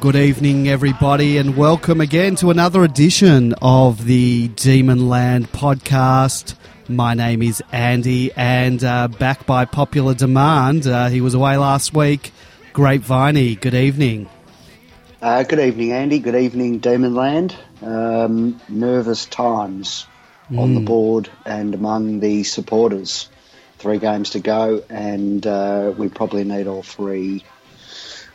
Good evening, everybody, and welcome again to another edition of the Demonland podcast. My name is Andy, and uh, back by popular demand, uh, he was away last week. Grapeviney, good evening. Uh, good evening, Andy. Good evening, Demonland. Um, nervous times on the board and among the supporters. Three games to go, and uh, we probably need all three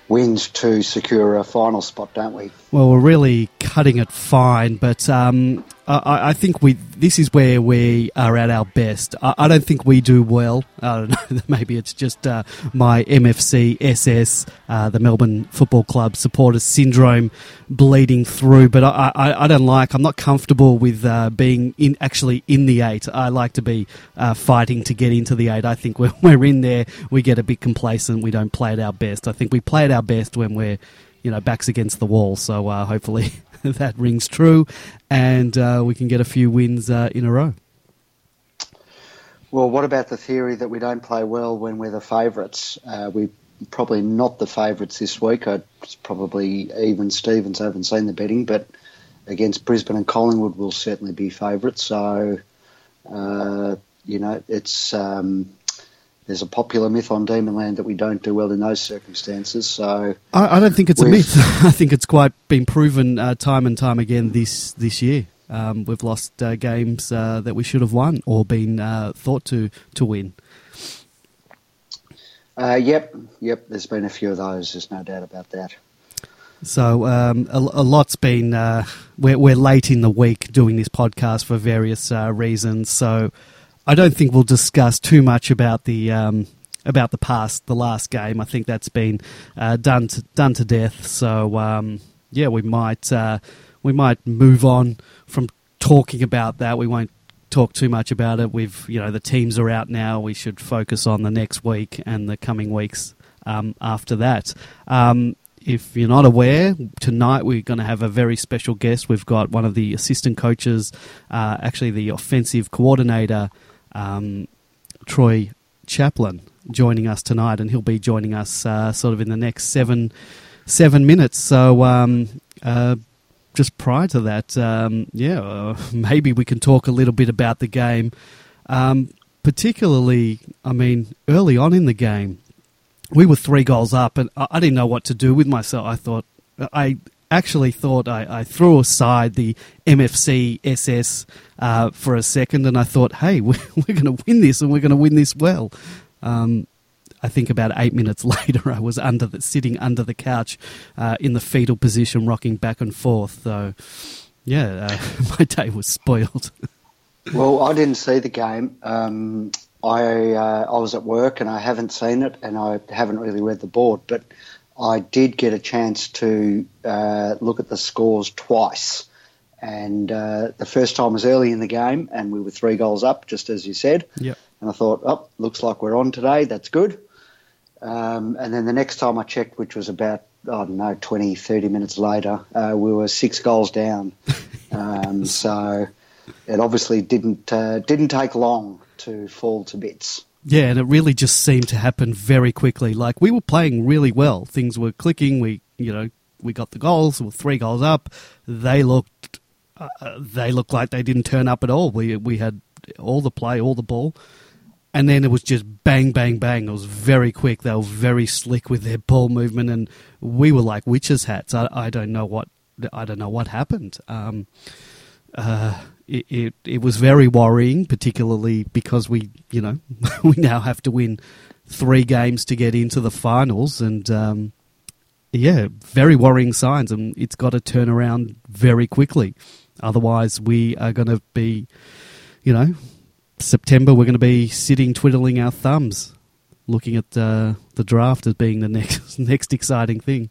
wins to secure a final spot, don't we? Well, we're really cutting it fine, but um, I, I think we this is where we are at our best. I, I don't think we do well. Know. Maybe it's just uh, my MFC SS, uh, the Melbourne Football Club supporters syndrome, bleeding through. But I, I, I don't like. I'm not comfortable with uh, being in actually in the eight. I like to be uh, fighting to get into the eight. I think when we're in there, we get a bit complacent. We don't play at our best. I think we play at our best when we're you know, backs against the wall. So uh, hopefully that rings true, and uh, we can get a few wins uh, in a row. Well, what about the theory that we don't play well when we're the favourites? Uh, we probably not the favourites this week. I, it's probably even Stevens. I haven't seen the betting, but against Brisbane and Collingwood, we'll certainly be favourites. So, uh, you know, it's um, there's a popular myth on Demonland that we don't do well in those circumstances. So, I, I don't think it's a myth. I think it's quite been proven uh, time and time again this this year. Um, we've lost uh, games uh, that we should have won or been uh, thought to to win. uh, yep, yep. There's been a few of those. There's no doubt about that. So um, a, a lot's been. Uh, we're, we're late in the week doing this podcast for various uh, reasons. So I don't think we'll discuss too much about the um, about the past, the last game. I think that's been uh, done to, done to death. So um, yeah, we might uh, we might move on from talking about that. We won't talk too much about it. We've you know the teams are out now. We should focus on the next week and the coming weeks um, after that. Um, if you're not aware, tonight we're going to have a very special guest. We've got one of the assistant coaches, uh, actually the offensive coordinator, um, Troy Chaplin, joining us tonight, and he'll be joining us uh, sort of in the next seven seven minutes. So. Um, uh, just prior to that, um, yeah, uh, maybe we can talk a little bit about the game. Um, particularly, I mean, early on in the game, we were three goals up, and I, I didn't know what to do with myself. I thought, I actually thought I, I threw aside the MFC SS uh, for a second, and I thought, hey, we're, we're going to win this, and we're going to win this well. Um, I think about eight minutes later, I was under the, sitting under the couch uh, in the fetal position, rocking back and forth. So, yeah, uh, my day was spoiled. Well, I didn't see the game. Um, I uh, I was at work and I haven't seen it, and I haven't really read the board. But I did get a chance to uh, look at the scores twice. And uh, the first time was early in the game, and we were three goals up, just as you said. Yep. And I thought, oh, looks like we're on today. That's good. Um, and then the next time I checked, which was about, I don't know, 20, 30 minutes later, uh, we were six goals down. Um, so it obviously didn't uh, didn't take long to fall to bits. Yeah, and it really just seemed to happen very quickly. Like we were playing really well. Things were clicking. We, you know, we got the goals. We were three goals up. They looked, uh, they looked like they didn't turn up at all. We we had all the play, all the ball, and then it was just bang, bang, bang. It was very quick. They were very slick with their ball movement, and we were like witches' hats. I, I don't know what I don't know what happened. Um, uh, it, it it was very worrying, particularly because we you know we now have to win three games to get into the finals, and um, yeah, very worrying signs, and it's got to turn around very quickly. Otherwise, we are going to be, you know, September. We're going to be sitting twiddling our thumbs, looking at uh, the draft as being the next next exciting thing.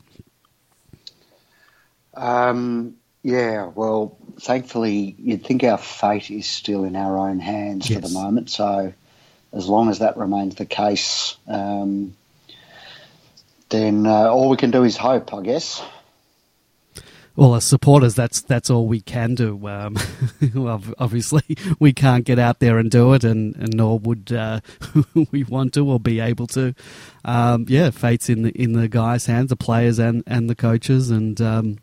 Um, yeah, well, thankfully, you'd think our fate is still in our own hands for the moment. So, as long as that remains the case, um, then uh, all we can do is hope, I guess. well, as supporters, that's that's all we can do. Um, obviously, we can't get out there and do it, and, and nor would uh, we want to or be able to. Um, yeah, fate's in the in the guys' hands, the players and, and the coaches, and um,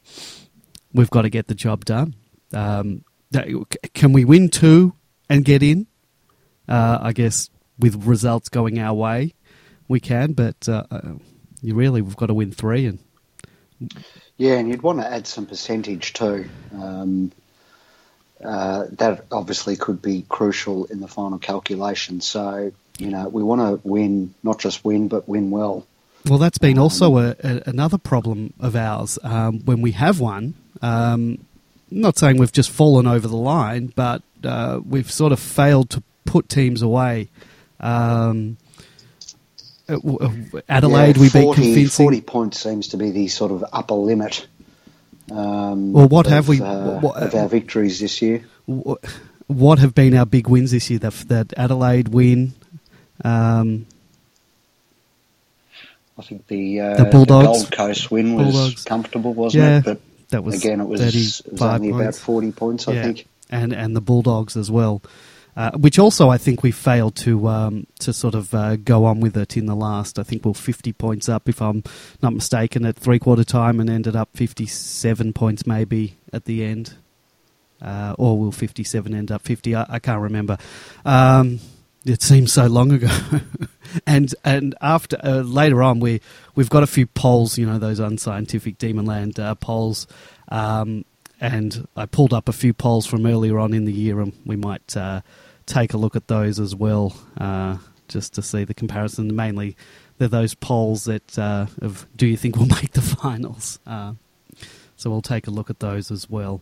we've got to get the job done. Um, can we win two and get in? Uh, I guess with results going our way, we can, but uh, uh you really we've got to win three and yeah, and you'd want to add some percentage too. Um, uh, that obviously could be crucial in the final calculation. So, you know, we want to win, not just win, but win well. Well, that's been um, also a, a, another problem of ours. Um, when we have won, um, not saying we've just fallen over the line, but uh, we've sort of failed to put teams away. Um, uh, uh, Adelaide, yeah, 40, we beat convincing. 40 points seems to be the sort of upper limit. Um, well, what of, have we uh, what, of our victories this year? What have been our big wins this year? That, that Adelaide win. Um, I think the, uh, the, Bulldogs, the Gold Coast win was Bulldogs. comfortable, wasn't yeah, it? But that was again, it was, it was only points. about forty points, I yeah. think. And and the Bulldogs as well. Uh, which also I think we failed to um, to sort of uh, go on with it in the last. I think we are 50 points up, if I'm not mistaken, at three quarter time, and ended up 57 points maybe at the end, uh, or will 57 end up 50? I, I can't remember. Um, it seems so long ago. and and after uh, later on, we we've got a few polls, you know, those unscientific Demonland uh, polls. Um, and I pulled up a few polls from earlier on in the year, and we might uh, take a look at those as well, uh, just to see the comparison. Mainly, they're those polls that uh, of do you think we'll make the finals? Uh, so we'll take a look at those as well.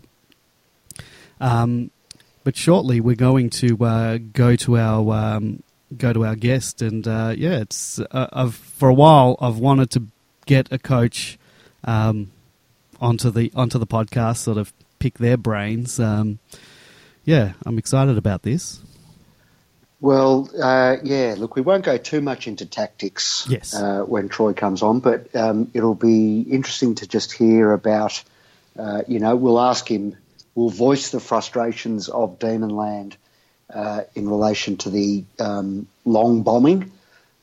Um, but shortly, we're going to uh, go to our um, go to our guest, and uh, yeah, it's uh, I've, for a while I've wanted to get a coach um, onto the onto the podcast, sort of pick their brains. Um, yeah, I'm excited about this. Well, uh, yeah. Look, we won't go too much into tactics yes. uh, when Troy comes on, but um, it'll be interesting to just hear about. Uh, you know, we'll ask him. We'll voice the frustrations of Demonland uh, in relation to the um, long bombing,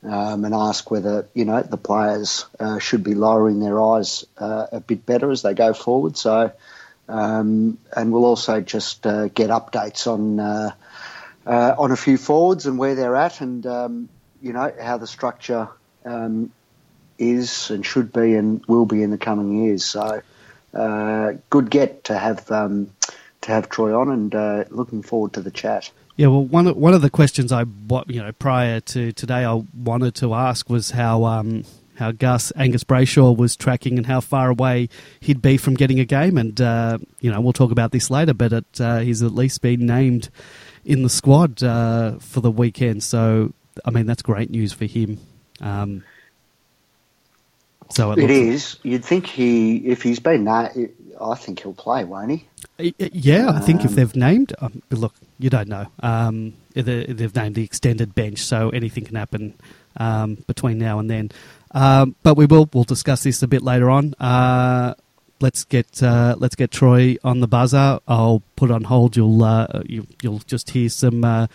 um, and ask whether you know the players uh, should be lowering their eyes uh, a bit better as they go forward. So, um, and we'll also just get updates on uh, on a few forwards and where they're at, and um, you know how the structure um, is and should be and will be in the coming years. So, uh, good get to have um, to have Troy on, and uh, looking forward to the chat. Yeah, well, one of, one of the questions I you know prior to today I wanted to ask was how um, how Gus Angus Brayshaw was tracking and how far away he'd be from getting a game, and uh, you know we'll talk about this later, but it, uh, he's at least been named in the squad uh, for the weekend. So, I mean, that's great news for him. Um, so it, it is. You'd think he, if he's been that, I think he'll play, won't he? Yeah, I think um, if they've named, um, look, you don't know. Um, they've named the extended bench, so anything can happen um, between now and then. Um, but we will we'll discuss this a bit later on. Uh, let's get uh, let's get Troy on the buzzer. I'll put on hold. You'll uh, you, will just hear some. Uh,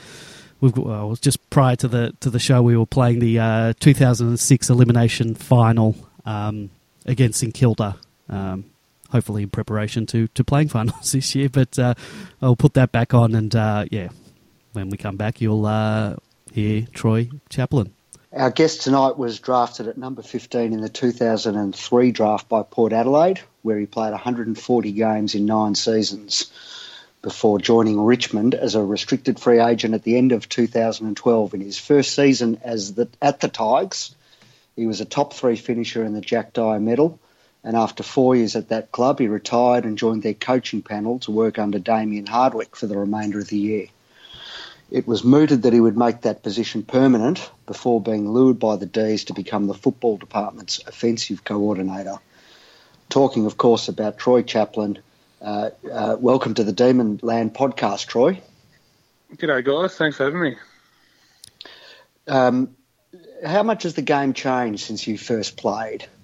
we've well, just prior to the to the show, we were playing the uh, 2006 elimination final um, against St Kilda. Um, hopefully, in preparation to to playing finals this year. But uh, I'll put that back on, and uh, yeah, when we come back, you'll hear Troy Chaplin. Our guest tonight was drafted at number 15 in the 2003 draft by Port Adelaide, where he played 140 games in nine seasons before joining Richmond as a restricted free agent at the end of 2012. In his first season as the, at the Tigers, he was a top three finisher in the Jack Dyer medal. And after four years at that club, he retired and joined their coaching panel to work under Damien Hardwick for the remainder of the year. It was mooted that he would make that position permanent before being lured by the D's to become the football department's offensive coordinator. Talking, of course, about Troy Chaplin. Uh, uh, welcome to the Demon Land podcast, Troy. G'day, guys. Thanks for having me. Um, how much has the game changed since you first played?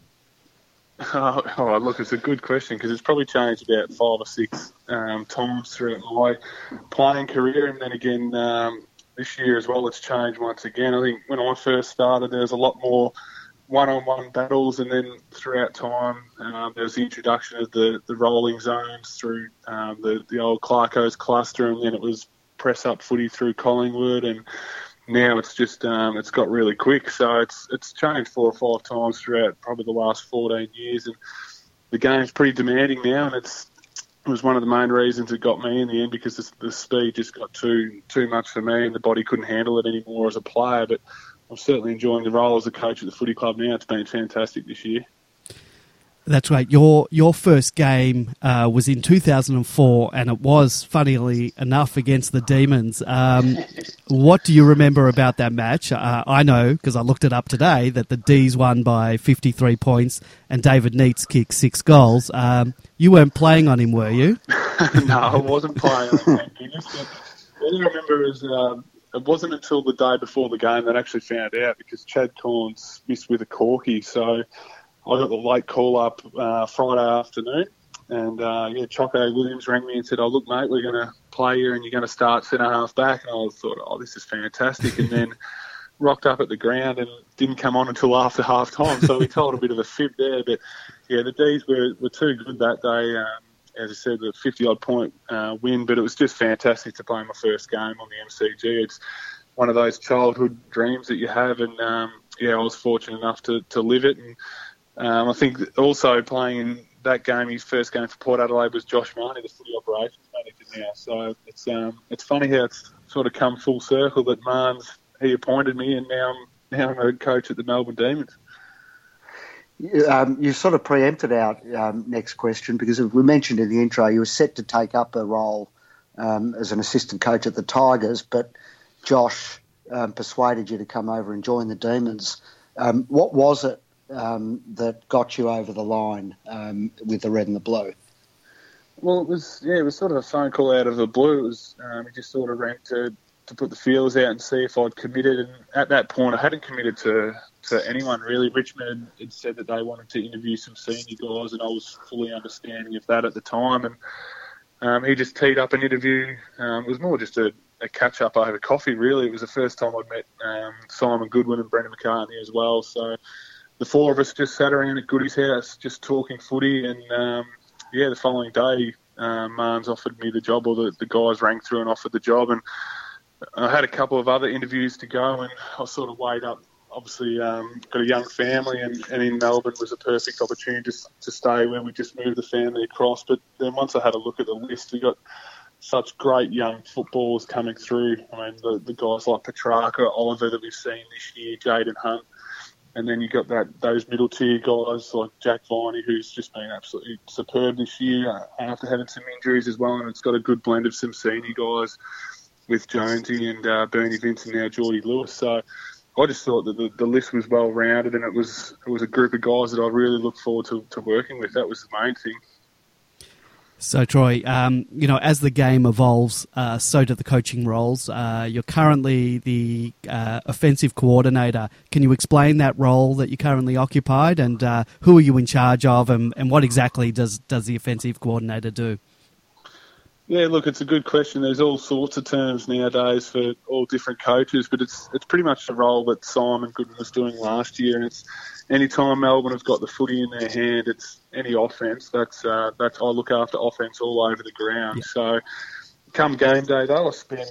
Oh, oh, look, it's a good question because it's probably changed about five or six um, times throughout my playing career, and then again um, this year as well. It's changed once again. I think when I first started, there was a lot more one-on-one battles, and then throughout time, um, there was the introduction of the, the rolling zones through um, the the old Clarko's cluster, and then it was press up footy through Collingwood, and now it's just um, it's got really quick. So it's it's changed four or five times throughout probably the last 14 years, and the game's pretty demanding now, and it's it was one of the main reasons it got me in the end because the, the speed just got too too much for me, and the body couldn't handle it anymore as a player. But I'm certainly enjoying the role as a coach at the footy club now. It's been fantastic this year. That's right. Your your first game uh, was in 2004, and it was, funnily enough, against the Demons. Um, what do you remember about that match? Uh, I know because I looked it up today that the D's won by 53 points, and David Neitz kicked six goals. Um, you weren't playing on him, were you? no, I wasn't playing on him. All I remember is um, it wasn't until the day before the game that I actually found out because Chad Cornes missed with a corky, so. I got the late call up uh, Friday afternoon, and uh, yeah, Choco Williams rang me and said, "Oh, look, mate, we're going to play you, and you're going to start centre half back." And I thought, "Oh, this is fantastic." And then rocked up at the ground and didn't come on until after half time. So we told a bit of a fib there, but yeah, the D's were, were too good that day. Um, as I said, the 50 odd point uh, win, but it was just fantastic to play my first game on the MCG. It's one of those childhood dreams that you have, and um, yeah, I was fortunate enough to, to live it. And um, I think also playing in that game, his first game for Port Adelaide was Josh Mahoney, the footy operations manager now. So it's um, it's funny how it's sort of come full circle that Marnes he appointed me, and now I'm now I'm a coach at the Melbourne Demons. Um, you sort of preempted our um, next question because we mentioned in the intro you were set to take up a role um, as an assistant coach at the Tigers, but Josh um, persuaded you to come over and join the Demons. Um, what was it um, that got you over the line um, with the red and the blue? Well, it was yeah, it was sort of a phone call out of the blue. It was um, just sort of rang to to put the feelers out and see if I'd committed. And at that point, I hadn't committed to to anyone really. Richmond had said that they wanted to interview some senior guys, and I was fully understanding of that at the time. And um, he just teed up an interview. Um, it was more just a, a, catch up over coffee, really. It was the first time I'd met um, Simon Goodwin and Brendan McCartney as well. So the four of us just sat around at Goody's house, just talking footy. And um, yeah, the following day, um, Marnes offered me the job, or the, the guys rang through and offered the job. And I had a couple of other interviews to go, and I sort of weighed up. Obviously, um, got a young family, and, and in Melbourne was a perfect opportunity to, to stay where we just moved the family across. But then once I had a look at the list, we got such great young footballers coming through. I mean, the, the guys like Petrarca, Oliver that we've seen this year, Jayden Hunt, and then you got that those middle tier guys like Jack Viney, who's just been absolutely superb this year uh, after having some injuries as well. And it's got a good blend of some senior guys with Jonesy and uh, Bernie Vincent now Geordie Lewis. So I just thought that the, the list was well rounded and it was it was a group of guys that I really look forward to, to working with. That was the main thing. So, Troy, um, you know, as the game evolves, uh, so do the coaching roles. Uh, you're currently the uh, offensive coordinator. Can you explain that role that you currently occupied, and uh, who are you in charge of, and, and what exactly does does the offensive coordinator do? Yeah, look, it's a good question. There's all sorts of terms nowadays for all different coaches, but it's it's pretty much the role that Simon Goodwin was doing last year, and it's anytime Melbourne have got the footy in their hand, it's any offence. That's uh, that's I look after offence all over the ground. Yeah. So, come game day, though, I spend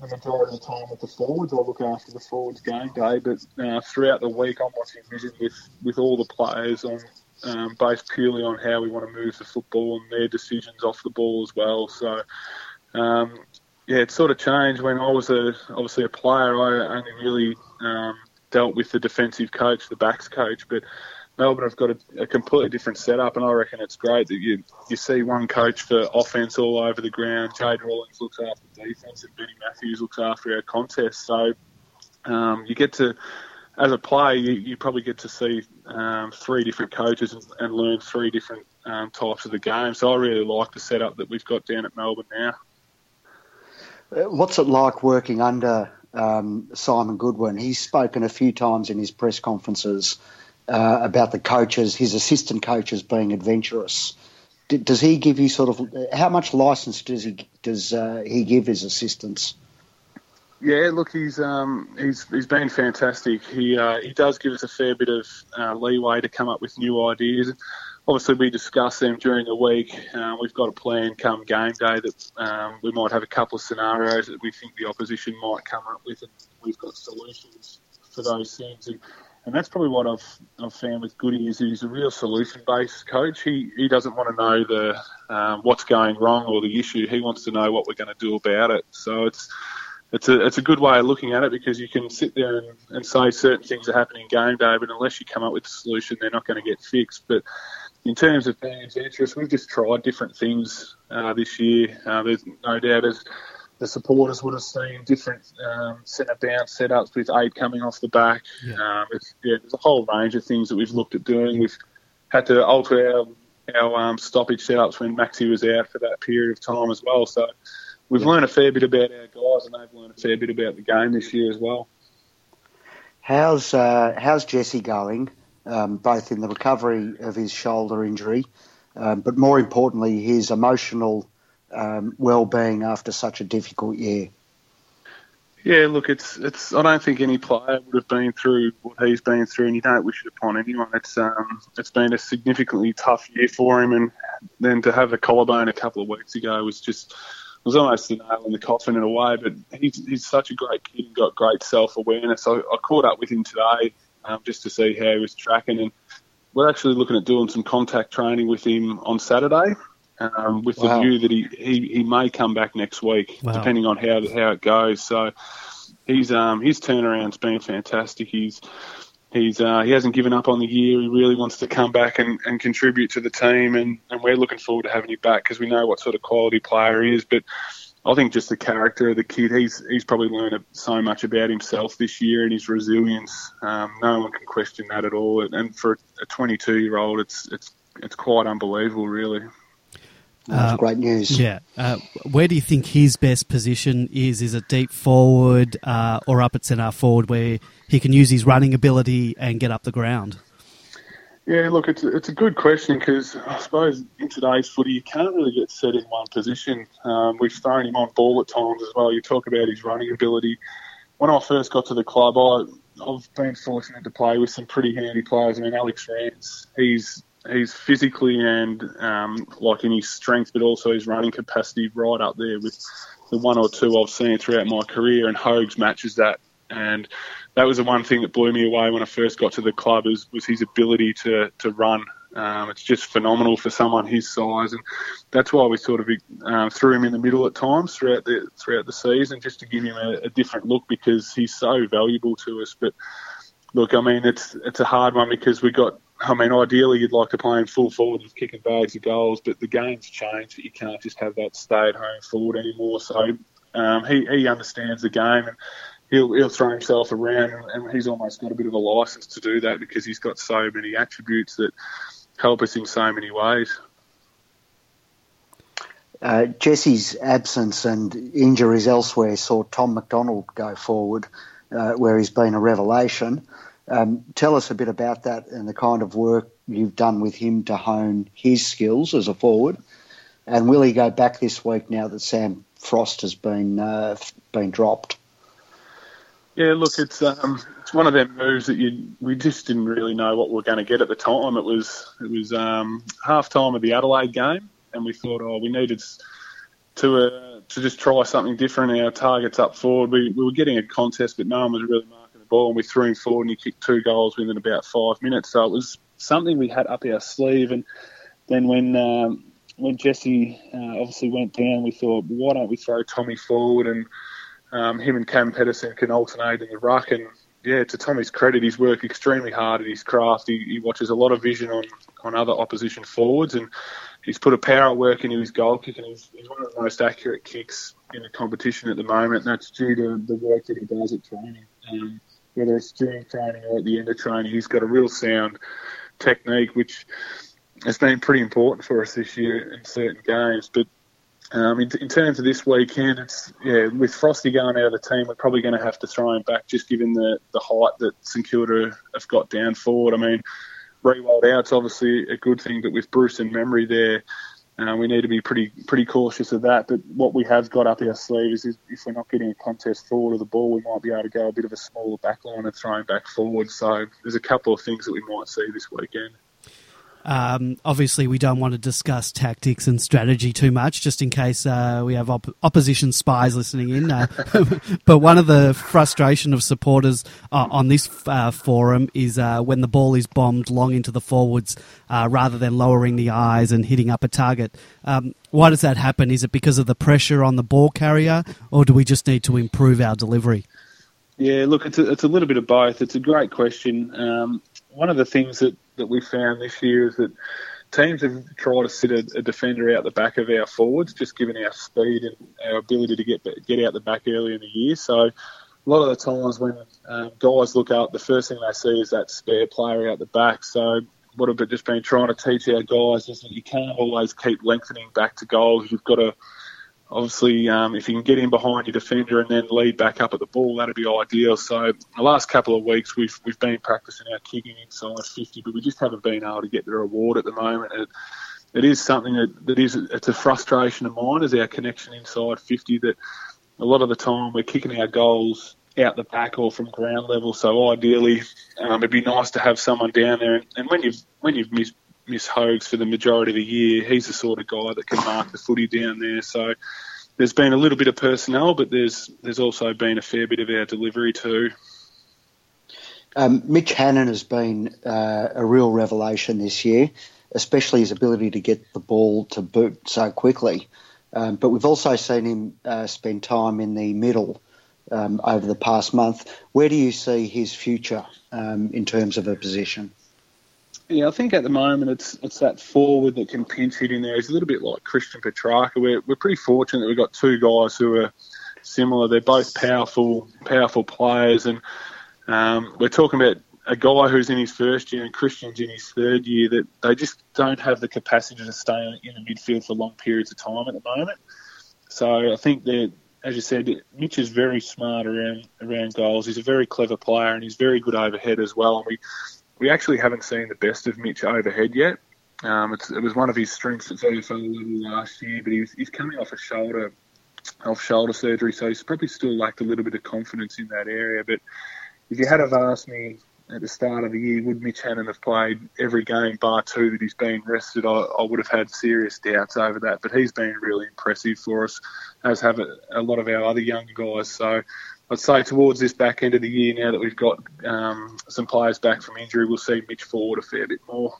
the majority of the time with the forwards. I look after the forwards game day, but uh, throughout the week, I'm watching vision with with all the players on. Um, based purely on how we want to move the football and their decisions off the ball as well. So, um, yeah, it sort of changed when I was a obviously a player. I only really um, dealt with the defensive coach, the backs coach, but Melbourne have got a, a, completely different setup, and I reckon it's great that you you see one coach for offense all over the ground. Jade Rawlings looks after defense, and Benny Matthews looks after our contest. So um, you get to, as a player, you, you probably get to see um, three different coaches and, and learn three different um, types of the game. So I really like the setup that we've got down at Melbourne now. Uh, what's it like working under um, Simon Goodwin? He's spoken a few times in his press conferences uh, about the coaches, his assistant coaches being adventurous. D- does he give you sort of how much license does he does uh, he give his assistants? Yeah, look, he's um, he's he's been fantastic. He uh, he does give us a fair bit of uh, leeway to come up with new ideas. Obviously, we discuss them during the week. Uh, we've got a plan come game day that um, we might have a couple of scenarios that we think the opposition might come up with, and we've got solutions for those things. And, and that's probably what I've, I've found with Goody is he's a real solution-based coach. He he doesn't want to know the um, what's going wrong or the issue. He wants to know what we're going to do about it. So it's it's a it's a good way of looking at it because you can sit there and, and say certain things are happening game day, but unless you come up with a solution, they're not going to get fixed. But in terms of being adventurous, we've just tried different things uh, this year. Uh, there's no doubt as the supporters would have seen different um, centre bounce setups with eight coming off the back. Yeah. Um, yeah, there's a whole range of things that we've looked at doing. We've had to alter our our um, stoppage setups when Maxi was out for that period of time as well. So we've yeah. learned a fair bit about our guys, and they've learned a fair bit about the game this year as well. How's uh, how's Jesse going? Um, both in the recovery of his shoulder injury, um, but more importantly, his emotional um, well-being after such a difficult year. Yeah, look, it's it's. I don't think any player would have been through what he's been through, and you don't wish it upon anyone. It's um, it's been a significantly tough year for him, and then to have a collarbone a couple of weeks ago was just was almost the nail in the coffin in a way. But he's he's such a great kid and got great self awareness. I, I caught up with him today um, just to see how he was tracking, and we're actually looking at doing some contact training with him on Saturday um, with wow. the view that he, he, he may come back next week, wow. depending on how how it goes. So he's um, his turnaround's been fantastic. He's he's uh, he hasn't given up on the year. He really wants to come back and, and contribute to the team, and, and we're looking forward to having him back because we know what sort of quality player he is. But I think just the character of the kid, he's he's probably learned so much about himself this year and his resilience. Um, no one can question that at all. And for a 22 year old, it's it's it's quite unbelievable, really. That's uh, great news. Yeah. Uh, where do you think his best position is? Is it deep forward uh, or up at centre forward where he can use his running ability and get up the ground? Yeah, look, it's a, it's a good question because I suppose in today's footy you can't really get set in one position. Um, we've thrown him on ball at times as well. You talk about his running ability. When I first got to the club, I, I've been fortunate to play with some pretty handy players. I mean, Alex Rance, he's he's physically and um, like in his strength, but also his running capacity right up there with the one or two I've seen throughout my career. And Hogs matches that, and that was the one thing that blew me away when I first got to the club was, was his ability to to run. Um, it's just phenomenal for someone his size, and that's why we sort of um, threw him in the middle at times throughout the throughout the season, just to give him a, a different look because he's so valuable to us. But look, I mean, it's it's a hard one because we got I mean, ideally, you'd like to play in full forward with kicking bags of goals, but the game's changed that you can't just have that stay at home forward anymore. So um, he, he understands the game and he'll, he'll throw himself around, and, he's almost got a bit of a license to do that because he's got so many attributes that help us in so many ways. Uh, Jesse's absence and injuries elsewhere saw Tom McDonald go forward, uh, where he's been a revelation. Um, tell us a bit about that and the kind of work you've done with him to hone his skills as a forward. And will he go back this week now that Sam Frost has been uh, been dropped? Yeah, look, it's um, it's one of them moves that you we just didn't really know what we are going to get at the time. It was it was um, half time of the Adelaide game, and we thought, oh, we needed to uh, to just try something different. Our targets up forward, we, we were getting a contest, but no one was really ball and we threw him forward and he kicked two goals within about five minutes. So it was something we had up our sleeve. And then when um, when Jesse uh, obviously went down, we thought, why don't we throw Tommy forward and um, him and Cam Pedersen can alternate in the ruck. And yeah, to Tommy's credit, he's worked extremely hard at his craft. He, he watches a lot of vision on, on other opposition forwards and he's put a power of work into his goal kick and he's, he's one of the most accurate kicks in the competition at the moment. And that's due to the work that he does at training. Um, whether it's during training or at the end of training. He's got a real sound technique, which has been pretty important for us this year in certain games. But um, in, in, terms of this weekend, it's yeah, with Frosty going out of the team, we're probably going to have to throw him back, just given the, the height that St Kilda have got down forward. I mean, Riewoldt out's obviously a good thing, but with Bruce and Membrey there, uh, we need to be pretty pretty cautious of that. But what we have got up our sleeves is, if we're not getting a contest forward of the ball, we might be able to go a bit of a smaller back line and throw back forward. So there's a couple of things that we might see this weekend. Um, obviously, we don't want to discuss tactics and strategy too much, just in case uh, we have op- opposition spies listening in. Uh, but one of the frustration of supporters uh, on this uh, forum is uh, when the ball is bombed long into the forwards, uh, rather than lowering the eyes and hitting up a target. Um, why does that happen? Is it because of the pressure on the ball carrier, or do we just need to improve our delivery? Yeah, look, it's a, it's a little bit of both. It's a great question. Um, one of the things that that we found this year is that teams have tried to sit a, a, defender out the back of our forwards, just given our speed and our ability to get get out the back early in the year. So a lot of the times when um, guys look up, the first thing they see is that spare player out the back. So what I've just been trying to teach our guys is that you can't always keep lengthening back to goals. You've got to obviously, um, if you can get in behind your defender and then lead back up at the ball, that'd be ideal. So the last couple of weeks, we've we've been practicing our kicking inside 50, but we just haven't been able to get the reward at the moment. It, it is something that, that is it's a frustration of mine is our connection inside 50 that a lot of the time we're kicking our goals out the back or from ground level. So ideally, um, it'd be nice to have someone down there. And when you've when you've missed Miss Hogs for the majority of the year. He's the sort of guy that can mark the footy down there. So there's been a little bit of personnel, but there's there's also been a fair bit of our delivery too. Um, Mitch Hannan has been uh, a real revelation this year, especially his ability to get the ball to boot so quickly. Um, but we've also seen him uh, spend time in the middle um, over the past month. Where do you see his future um, in terms of a position? Yeah, I think at the moment it's it's that forward that can pinch hit in there. He's a little bit like Christian Petrarca. We're we're pretty fortunate that we've got two guys who are similar. They're both powerful powerful players, and um, we're talking about a guy who's in his first year and Christian's in his third year. That they just don't have the capacity to stay in the midfield for long periods of time at the moment. So I think that, as you said, Mitch is very smart around around goals. He's a very clever player and he's very good overhead as well. And we we actually haven't seen the best of Mitch overhead yet. Um, it was one of his strengths at VFL level last year, but he's coming off a shoulder off shoulder surgery, so he's probably still lacked a little bit of confidence in that area. But if you had have asked me at the start of the year, would Mitch Hannan have played every game bar two that he's been rested? I, I would have had serious doubts over that. But he's been really impressive for us, as have a, a lot of our other young guys. So I'd say towards this back end of the year, now that we've got um, some players back from injury, we'll see Mitch forward a fair bit more.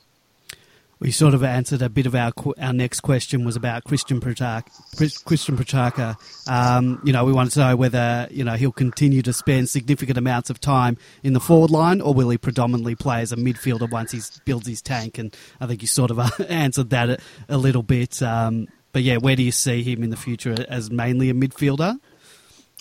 We sort of answered a bit of our our next question was about Christian Petrarca. Christian Petrarca. Um, you know, we wanted to know whether you know he'll continue to spend significant amounts of time in the forward line, or will he predominantly play as a midfielder once he builds his tank? And I think you sort of answered that a, a little bit. Um, but yeah, where do you see him in the future as mainly a midfielder?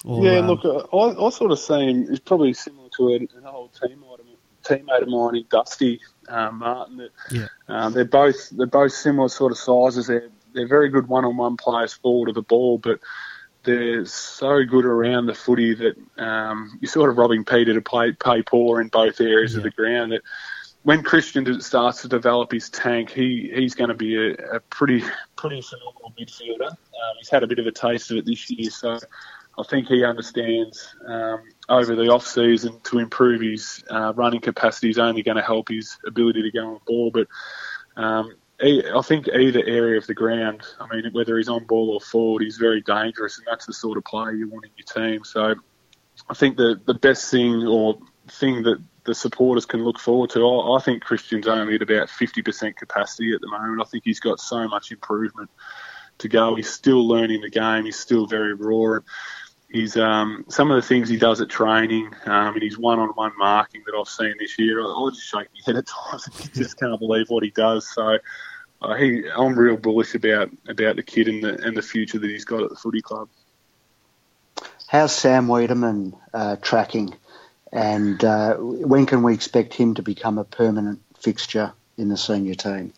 Or, yeah, um, look, uh, I, I sort of see him probably similar to an, an old teammate, teammate of mine in Dusty uh, Martin. That, yeah. Um, they're both they're both similar sort of sizes. They're they're very good one-on-one players forward of the ball, but they're so good around the footy that um, you're sort of robbing Peter to play pay Paul in both areas yeah. of the ground. That when Christian starts to develop his tank, he, he's going to be a, a pretty pretty phenomenal midfielder. Um, he's had a bit of a taste of it this year, so I think he understands um, over the off season to improve his uh, running capacity is only going to help his ability to go on ball. But um, I think either area of the ground, I mean, whether he's on ball or forward, he's very dangerous, and that's the sort of player you want in your team. So I think the the best thing or thing that the supporters can look forward to, I, think Christian's only at about 50% capacity at the moment. I think he's got so much improvement to go. He's still learning the game. He's still very raw. He's um, some of the things he does at training um, and his one-on-one marking that I've seen this year. I, I just shake my head at times. I just can't believe what he does. So uh, he, I'm real bullish about about the kid and the and the future that he's got at the footy club. How's Sam Weideman uh, tracking, and uh, when can we expect him to become a permanent fixture in the senior team?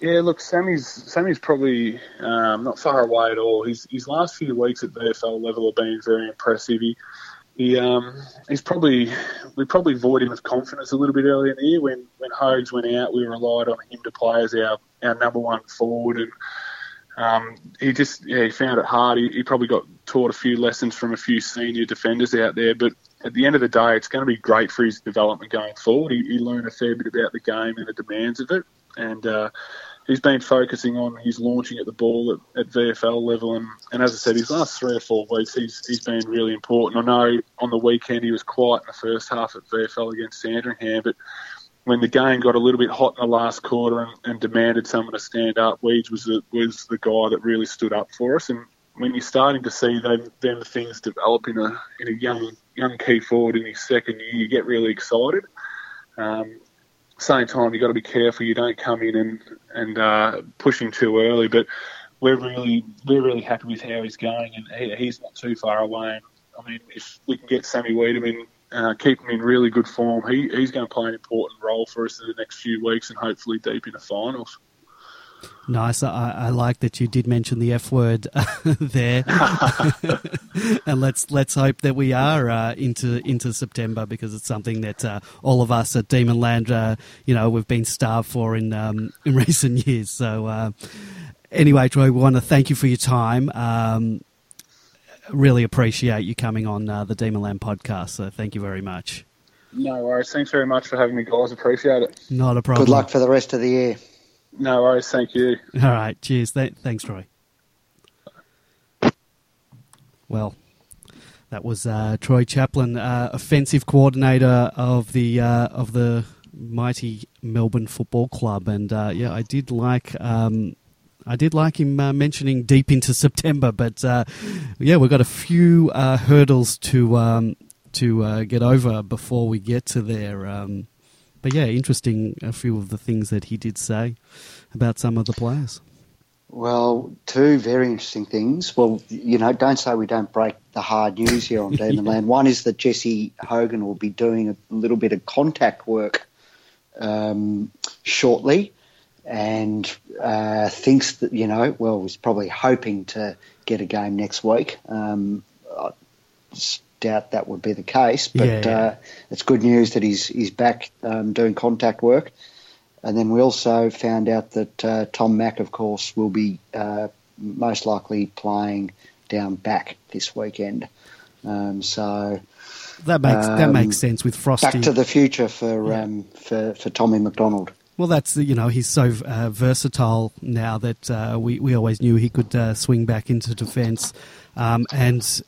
Yeah, look, Sammy's Sammy's probably um, not far away at all. His his last few weeks at VFL level have been very impressive. He he um, he's probably we probably void him of confidence a little bit earlier in the year when when Hogs went out. We relied on him to play as our our number one forward, and um, he just yeah he found it hard. He, he probably got taught a few lessons from a few senior defenders out there, but at the end of the day, it's going to be great for his development going forward. He, he learned a fair bit about the game and the demands of it, and uh, he's been focusing on his launching at the ball at, at, VFL level. And, and as I said, his last three or four weeks, he's he's been really important. I know on the weekend he was quiet in the first half at VFL against Sandringham, but when the game got a little bit hot in the last quarter and, and demanded someone to stand up, Weege was the, was the guy that really stood up for us. And when you're starting to see them, them things develop in a in a young young key forward in his second year, you get really excited. Um, same time, you've got to be careful you don't come in and and uh, push him too early. But we're really we're really happy with how he's going, and he, he's not too far away. I mean, if we can get Sammy Weideman, uh, keep him in really good form, he, he's going to play an important role for us in the next few weeks and hopefully deep in the finals. Nice. I, I, like that you did mention the F word there, and let's let's hope that we are uh, into into September because it's something that uh, all of us at Demonland, uh, you know, we've been starved for in um, in recent years. So, uh, anyway, Troy, we want to thank you for your time. Um, really appreciate you coming on uh, the Demonland podcast. So, thank you very much. No worries. Thanks very much for having me, guys. Appreciate it. Not a problem. Good luck for the rest of the year. No worries. Thank you. All right. Cheers. Th- thanks, Troy. Well, that was uh, Troy Chaplin, uh, offensive coordinator of the uh, of the mighty Melbourne Football Club, and uh, yeah, I did like. Um, I did like him uh, mentioning deep into September, but uh, yeah, we've got a few hurdles to um, to get over before we get to there. Um, but yeah, interesting a few of the things that he did say about some of the players. Well, two very interesting things. Well, you know, don't say we don't break the hard news here on Demon Land. One is that Jesse Hogan will be doing a little bit of contact work um, shortly and uh, thinks that, you know, well, he's probably hoping to get a game next week. Um, doubt that would be the case, but yeah, yeah. Uh, it's good news that he's he's back um, doing contact work. And then we also found out that uh, Tom Mack, of course, will be uh, most likely playing down back this weekend. Um, so that makes um, that makes sense with Frosty. Back to the future for yeah. um, for for Tommy McDonald. Well, that's you know he's so uh, versatile now that uh, we we always knew he could uh, swing back into defence, um, and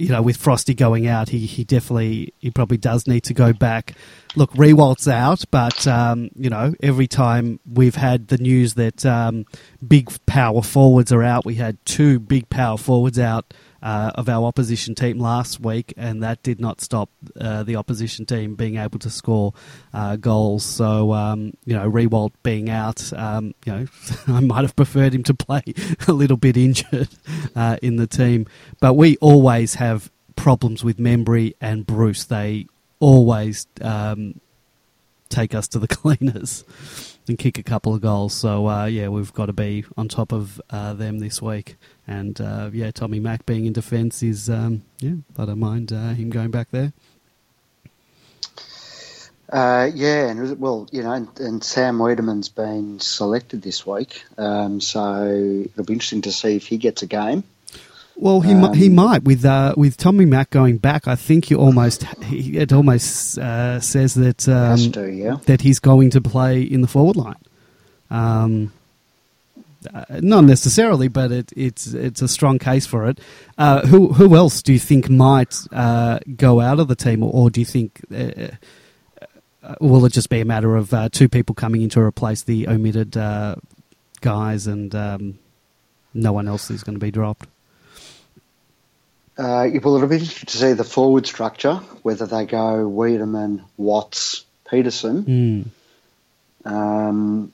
you know, with Frosty going out, he, he definitely he probably does need to go back. Look, Riewoldt's out, but um, you know, every time we've had the news that um, big power forwards are out, we had two big power forwards out uh, of our opposition team last week, and that did not stop uh, the opposition team being able to score uh, goals. So, um, you know, Riewoldt being out, um, you know, I might have preferred him to play a little bit injured uh, in the team. But we always have problems with Membrey and Bruce. They always um, take us to the cleaners and kick a couple of goals. So uh, yeah, we've got to be on top of uh, them this week. And uh, yeah, Tommy Mack being in defence is um, yeah, I don't mind uh, him going back there. Uh, yeah, and well, you know, and, and Sam Weideman's been selected this week, um, so it'll be interesting to see if he gets a game. Well, he um, he might with uh, with Tommy Mack going back. I think you almost he, it almost uh, says that um, to, yeah. that he's going to play in the forward line. Um, uh, not necessarily, but it, it's it's a strong case for it. Uh, who who else do you think might uh, go out of the team, or, or do you think uh, will it just be a matter of two people coming in to replace the omitted guys, and um, no one else is going to be dropped? Uh, well, it'll be interesting to see the forward structure, whether they go Weideman, Watts, Pedersen. Mm. Um,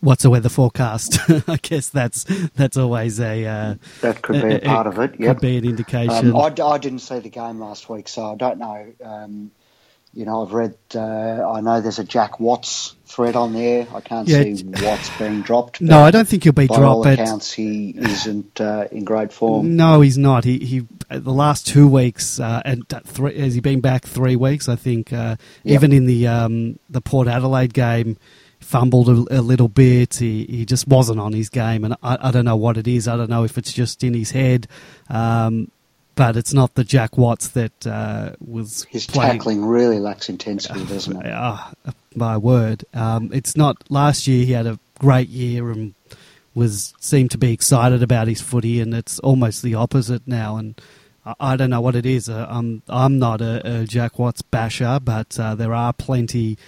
What's the weather forecast? I guess that's that's always a uh, that could be a, a part of it. Yep. Could be an indication. Um, I, I, didn't see the game last week, so I don't know. Um, you know, I've read. Uh, I know there's a Jack Watts thread on there. I can't Yeah, see Watts being dropped. No, I don't think he'll be by dropped. all accounts, he isn't uh, in great form. No, he's not. He he. The last two weeks, uh, and three, has he been back three weeks? I think. Uh, Yep. Even in the um, the Port Adelaide game, fumbled a, a little bit. He he just wasn't on his game, and I, I don't know what it is. I don't know if it's just in his head, um, but it's not the Jack Watts that uh, was His playing. tackling really lacks intensity, doesn't it? Ah, my word. Um, it's not. Last year he had a great year and was seemed to be excited about his footy, and it's almost the opposite now. And I, I don't know what it is. Uh, I'm I'm not a, a Jack Watts basher, but uh, there are plenty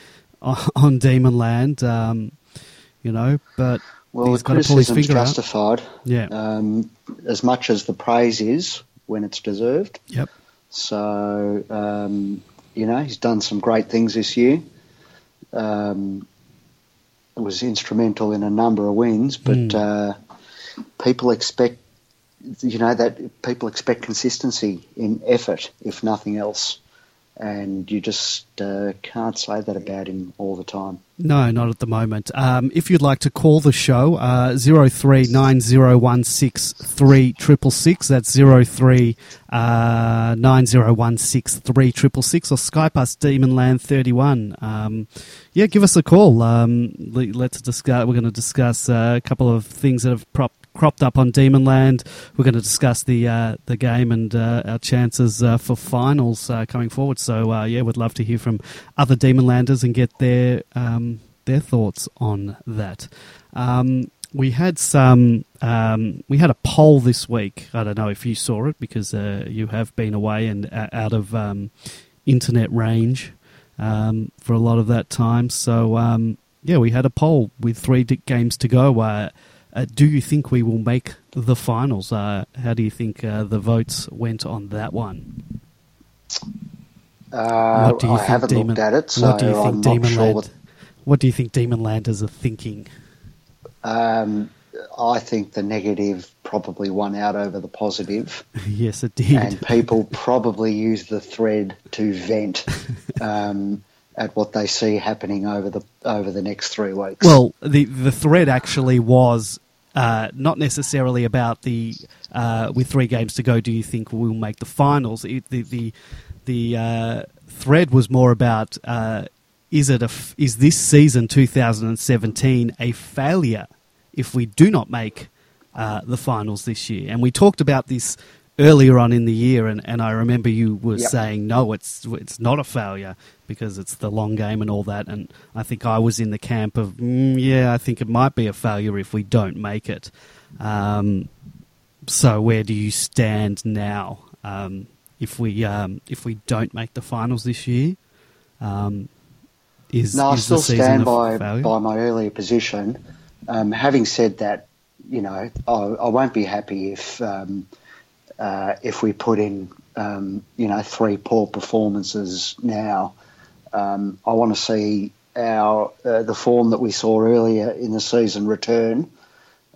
on, on Demonland. Um, you know, but Well, he's the got to pull his criticism's finger out. justified. Yeah. Um, as much as the praise is when it's deserved. Yep. So, um, you know, he's done some great things this year. Um, was instrumental in a number of wins, but Mm. uh, people expect, you know, that people expect consistency in effort, if nothing else. And you just uh, can't say that about him all the time. No, not at the moment. Um, if you'd like to call the show, uh, 0390163666, that's 03 uh, 90163666, or Skype us Demonland31. Um, yeah, give us a call. Um, let's discuss. We're going to discuss uh, a couple of things that have prop, cropped up on Demonland. We're going to discuss the uh, the game and uh, our chances uh, for finals uh, coming forward. So uh, yeah, we'd love to hear from other Demonlanders and get their um, their thoughts on that. Um, we had some. Um, we had a poll this week. I don't know if you saw it because uh, you have been away and out of um, internet range um, for a lot of that time. So um, yeah, we had a poll with three games to go. Uh, do you think we will make the finals? Uh, how do you think uh, the votes went on that one? Uh, What do you I think haven't Demon- looked at it, so what do you I'm think not sure Demonland? what What do you think Demonlanders are thinking? Um, I think the negative probably won out over the positive, yes, it did. and people probably use the thread to vent um, at what they see happening over the over the next three weeks. Well, the the thread actually was uh, not necessarily about the uh, with three games to go. Do you think we'll make the finals? It, the the the uh, thread was more about uh, is it a f- is this season 2017 a failure if we do not make uh, the finals this year? And we talked about this earlier on in the year, and, and I remember you were Yep. saying no, it's it's not a failure because it's the long game and all that. And I think I was in the camp of mm, yeah, I think it might be a failure if we don't make it. Um, so where do you stand now? Um, if we um, if we don't make the finals this year, um, is no, I is still stand by failure? by my earlier position. Um, having said that, you know, I, I won't be happy if um, uh, if we put in um, you know three poor performances now. Um, I want to see our uh, the form that we saw earlier in the season return,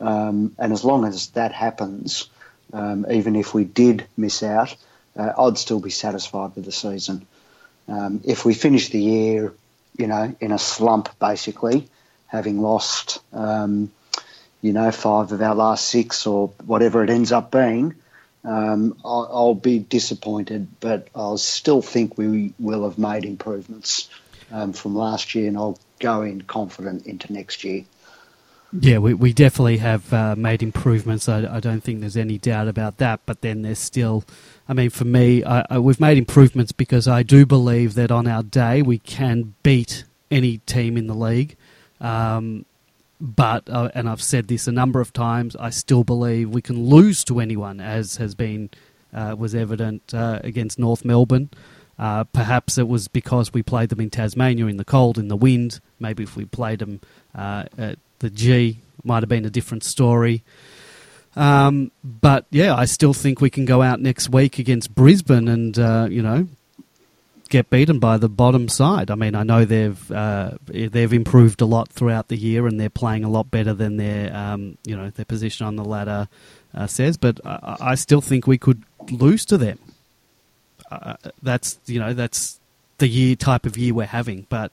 um, and as long as that happens, um, even if we did miss out, uh, I'd still be satisfied with the season. Um, if we finish the year, you know, in a slump, basically, having lost, um, you know, five of our last six or whatever it ends up being, um, I'll, I'll be disappointed, but I'll still think we will have made improvements um, from last year, and I'll go in confident into next year. Yeah, we, we definitely have uh, made improvements. I, I don't think there's any doubt about that. But then there's still, I mean, for me, I, I, we've made improvements because I do believe that on our day we can beat any team in the league. Um, but uh, and I've said this a number of times. I still believe we can lose to anyone, as has been uh, was evident uh, against North Melbourne. Uh, perhaps it was because we played them in Tasmania in the cold, in the wind. Maybe if we played them uh, at the G, might have been a different story. Um, but yeah, I still think we can go out next week against Brisbane and uh, you know get beaten by the bottom side. I mean, I know they've uh, they've improved a lot throughout the year and they're playing a lot better than their um, you know their position on the ladder uh, says. But I, I still think we could lose to them. Uh, that's you know that's the year type of year we're having. But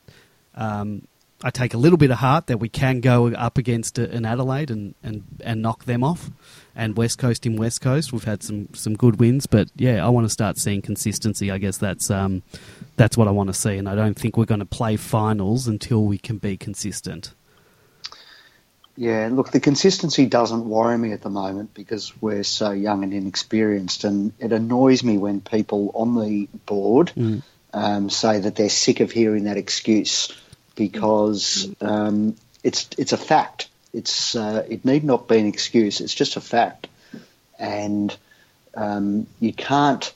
um, I take a little bit of heart that we can go up against an Adelaide and, and, and knock them off. And West Coast in West Coast, we've had some, some good wins, but yeah, I want to start seeing consistency. I guess that's um, that's what I want to see, and I don't think we're going to play finals until we can be consistent. Yeah, look, the consistency doesn't worry me at the moment because we're so young and inexperienced, and it annoys me when people on the board mm. um, say that they're sick of hearing that excuse because um, it's it's a fact. It's uh, it need not be an excuse. It's just a fact, and um, you can't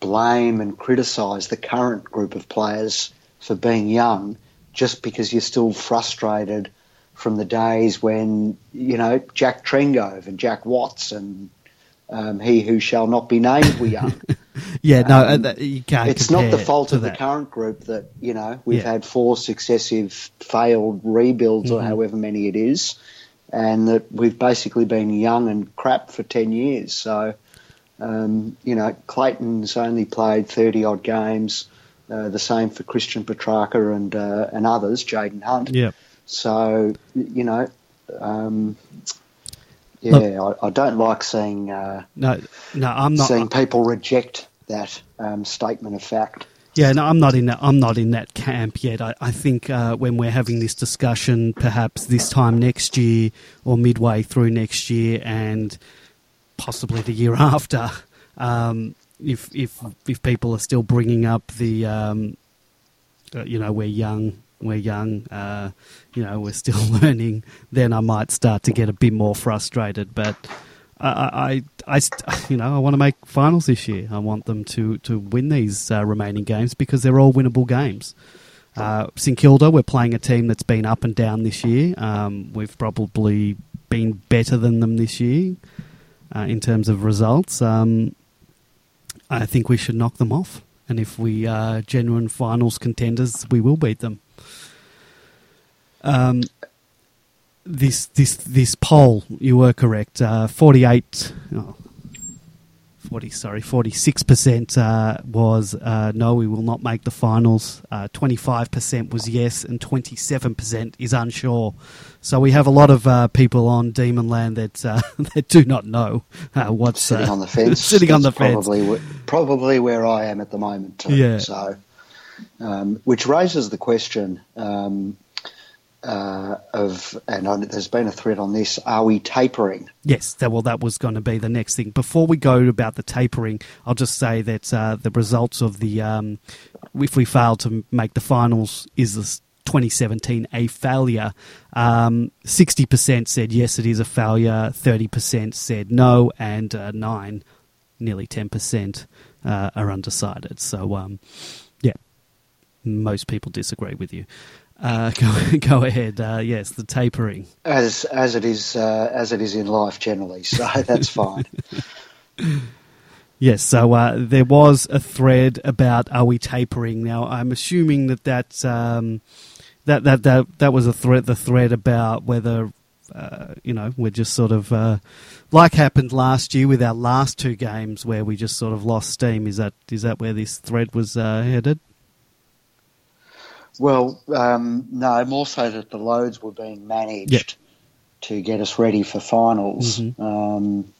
blame and criticise the current group of players for being young just because you're still frustrated from the days when you know Jack Trengove and Jack Watts and um, he who shall not be named were young. yeah, no, um, uh, you can't. It's not the fault of that. the current group that you know we've yeah. had four successive failed rebuilds mm-hmm. or however many it is, and that we've basically been young and crap for ten years. So, um, you know, Clayton's only played thirty odd games. Uh, the same for Christian Petracca and uh, and others, Jayden Hunt. Yeah. So you know, um, yeah, Look, I, I, don't like seeing uh, no, no, I'm not seeing people reject that um, statement of fact. Yeah, no, I'm not in that. I'm not in that camp yet. I, I think uh, when we're having this discussion, perhaps this time next year or midway through next year, and possibly the year after, um, if if if people are still bringing up the, um, uh, you know, we're young, we're young, uh, you know, we're still learning, then I might start to get a bit more frustrated. But I, I, I you know, I want to make finals this year. I want them to to win these uh, remaining games because they're all winnable games. Uh, St Kilda, we're playing a team that's been up and down this year. Um, we've probably been better than them this year uh, in terms of results. Um, I think we should knock them off. And if we are genuine finals contenders, we will beat them. Um, this this this poll, you were correct. Uh, Forty eight. Oh, 40, sorry, 46% uh, was uh, no, we will not make the finals. Uh, 25% was yes, and 27% is unsure. So we have a lot of uh, people on Demonland that uh, that do not know uh, what's sitting on the fence. sitting on the probably fence. probably where I am at the moment. Too. Yeah. So, um, which raises the question. Um, uh, of, and on, there's been a thread on this. Are we tapering? Yes, that, well, that was going to be the next thing. Before we go about the tapering, I'll just say that uh, the results of the um, if we fail to make the finals is this 2017 a failure. Um, 60% said yes, it is a failure. 30% said no, and uh, nine, nearly 10% uh, are undecided. So, um, yeah, most people disagree with you. Uh, go, go ahead. Uh, yes, the tapering, as as it is uh, as it is in life generally. So that's fine. yes. So uh, there was a thread about are we tapering now? I'm assuming that that um, that that that that was a thread. The thread about whether. Uh, you know, we're just sort of uh, like happened last year with our last two games, where we just sort of lost steam. Is that is that where this thread was headed? Well, um, no, more so that the loads were being managed yep. to get us ready for finals. Mm-hmm. Um,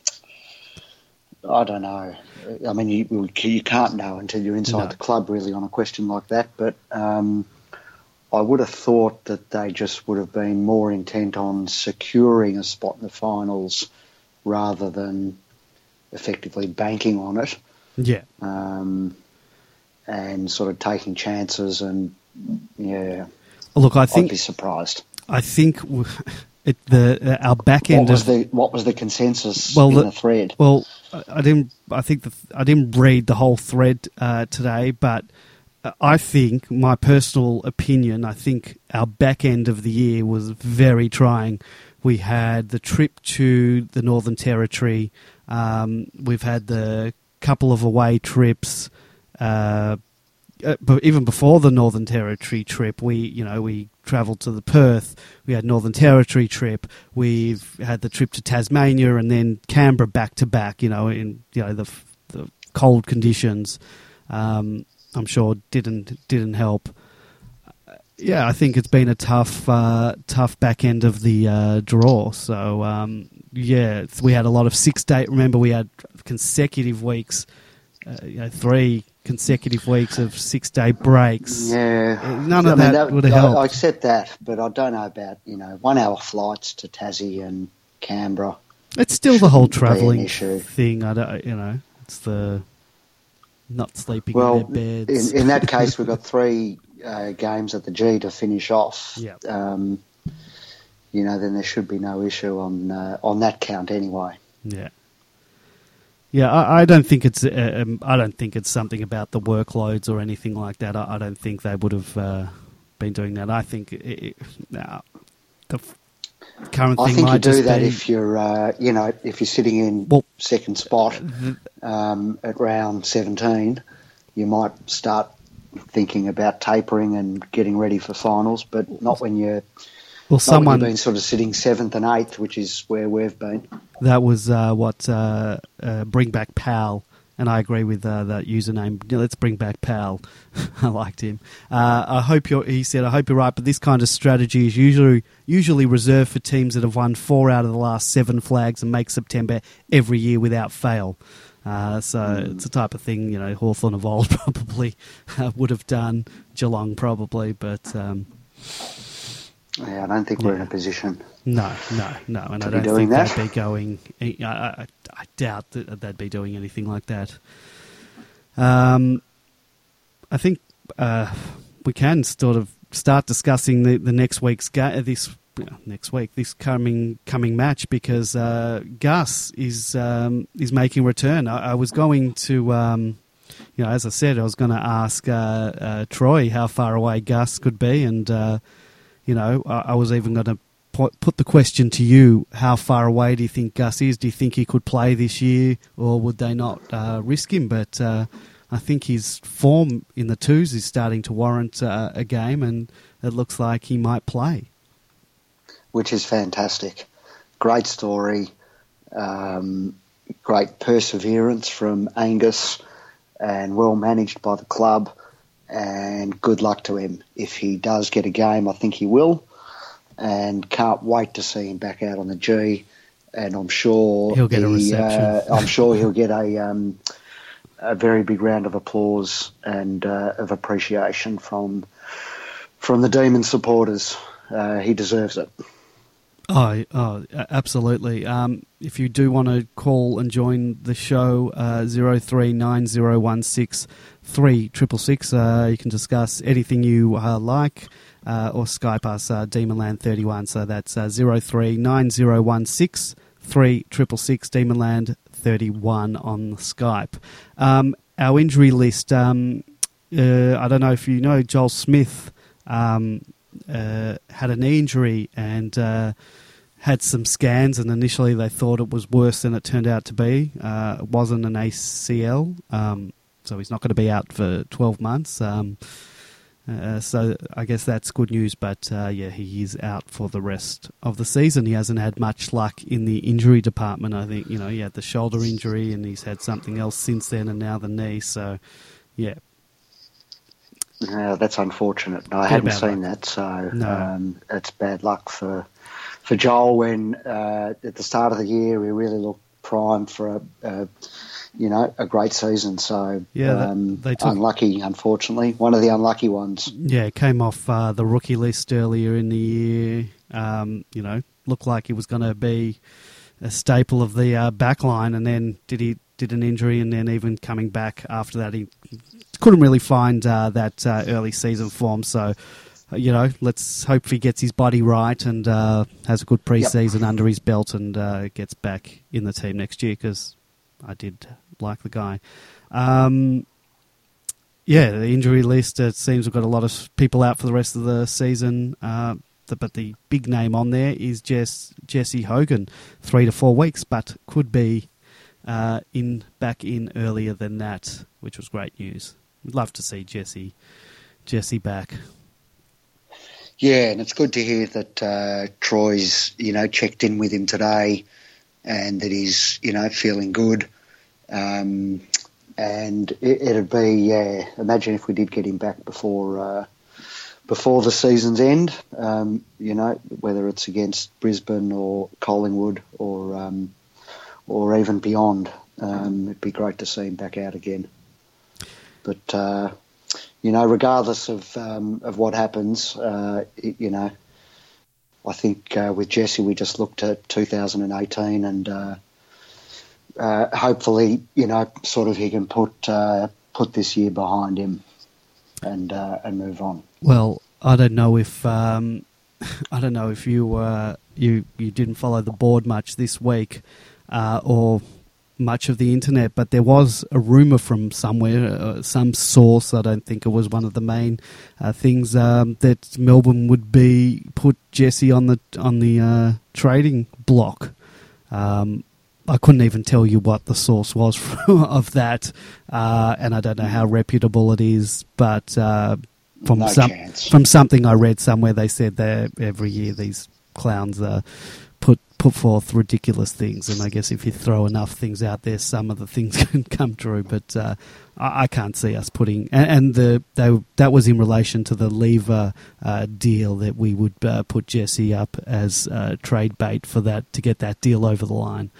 I don't know. I mean, you, you can't know until you're inside no. the club, really, on a question like that. But um, I would have thought that they just would have been more intent on securing a spot in the finals rather than effectively banking on it. Yeah. Um, and sort of taking chances and yeah. Look, I think I'd be surprised. I think it, the uh, our back end. What was of, the what was the consensus well, in the, the, thread? Well, I didn't. I think the, I didn't read the whole thread uh, today, but uh, I think my personal opinion. I think our back end of the year was very trying. We had the trip to the Northern Territory. Um, we've had the couple of away trips. Uh, uh, but even before the Northern Territory trip, we you know we travelled to the Perth. We had Northern Territory trip. We've had the trip to Tasmania and then Canberra back to back. You know in you know the the cold conditions. Um, I'm sure didn't didn't help. Yeah, I think it's been a tough uh, tough back end of the uh, draw. So um, yeah, we had a lot of six day. Remember, we had consecutive weeks, uh, you know, three consecutive weeks of six day breaks. Yeah, none of I mean, that, would have I, helped. I accept that, but I don't know about you know one hour flights to Tassie and Canberra. It's still the whole Shouldn't be an travelling issue. thing. I don't, you know, it's the not sleeping Well, in their beds. in, in that case, we've got three uh, games at the G to finish off. Yeah. Um, you know, then there should be no issue on uh, on that count anyway. yeah, yeah. I, I don't think it's. Uh, um, I don't think it's something about the workloads or anything like that. I, I don't think they would have uh, been doing that. I think it, nah, the f- current I thing think you might do that be, if you're, uh, you know, if you're sitting in Well- second spot um, at round 17, you might start thinking about tapering and getting ready for finals, but not when you're well, someone been sort of sitting seventh and eighth, which is where we've been. That was uh, what uh, uh, Bring Back Pal, and I agree with uh, that username. Let's bring back Pal. I liked him. Uh, I hope you're. He said, "I hope you're right." But this kind of strategy is usually usually reserved for teams that have won four out of the last seven flags and make September every year without fail. Uh, so it's the type of thing you know Hawthorn of old probably uh, would have done. Geelong probably, but um, Yeah, I don't think we're in a position. No, no, no, and I don't think that? they'd be going. I, I, I doubt that they'd be doing anything like that. Um, I think uh, we can sort of start discussing the, the next week's ga- this uh, next week this coming coming match because uh, Gus is um, is making return. I, I was going to. Um, you know, as I said, I was going to ask uh, uh, Troy how far away Gus could be, and uh, you know, I, I was even going to put, the question to you: How far away do you think Gus is? Do you think he could play this year, or would they not uh, risk him? But uh, I think his form in the twos is starting to warrant uh, a game, and it looks like he might play. which is fantastic. Great story, um, great perseverance from Angus, and well managed by the club. And good luck to him. If he does get a game, I think he will. And can't wait to see him back out on the G. And I'm sure He'll get a reception. Uh, I'm sure he'll get a um, a very big round of applause and uh, of appreciation from from the Demon supporters. Uh, he deserves it. Oh, oh, absolutely. Um, if you do want to call and join the show, uh, zero three nine zero one six three triple six. Uh, you can discuss anything you uh, like, uh, or Skype us uh, Demonland thirty one. So that's uh, zero three nine zero one six three triple six Demonland thirty one on Skype. Um, our injury list. Um, uh, I don't know if you know Joel Smith. Um, uh, had a knee injury and uh, had some scans, and initially they thought it was worse than it turned out to be. Uh, it wasn't an ACL, um, so he's not going to be out for 12 months. Um, uh, so I guess that's good news, but uh, yeah, he is out for the rest of the season. He hasn't had much luck in the injury department. I think you know he had the shoulder injury, and he's had something else since then, and now the knee. So yeah, Yeah, that's unfortunate. No, I hadn't seen luck. that, so No. um, it's bad luck for for Joel. When uh, at the start of the year we really looked primed for a, a you know a great season. So Yeah, um, they took- unlucky, unfortunately, one of the unlucky ones. Yeah, came off uh, the rookie list earlier in the year. Um, you know, looked like he was going to be a staple of the uh, back line, and then did he did an injury, and then even coming back after that, he couldn't really find uh, that uh, early season form. So, uh, you know, let's hope he gets his body right and uh, has a good preseason under his belt and uh, gets back in the team next year because I did like the guy. Um, yeah, the injury list, it seems we've got a lot of people out for the rest of the season. Uh, the, but the big name on there is Jess, Jesse Hogan, three to four weeks, but could be uh, in back in earlier than that, which was great news. Love to see Jesse, Jesse back. Yeah, and it's good to hear that uh, Troy's you know checked in with him today, and that he's you know feeling good. Um, and it, it'd be yeah. Imagine if we did get him back before uh, before the season's end. Um, you know, whether it's against Brisbane or Collingwood or um, or even beyond. Um, it'd be great to see him back out again. But uh, you know, regardless of um, of what happens, uh, it, you know, I think uh, with Jesse we just looked at 2018 and uh, uh, hopefully, you know, sort of he can put uh, put this year behind him and and move on. Well, I don't know if um, I don't know if you you you didn't follow the board much this week or much of the internet, but there was a rumor from somewhere, uh, some source. I don't think it was one of the main uh, things um, that Melbourne would be put Jesse on the on the uh, trading block. Um, I couldn't even tell you what the source was of that, uh, and I don't know how reputable it is. But uh, from no some chance. from something I read somewhere, they said that every year these clowns are put forth ridiculous things, and I guess if you throw enough things out there, some of the things can come true. But uh, I, can't see us putting and, and, the they, that was in relation to the Lever uh, deal that we would uh, put Jesse up as trade bait for that to get that deal over the line.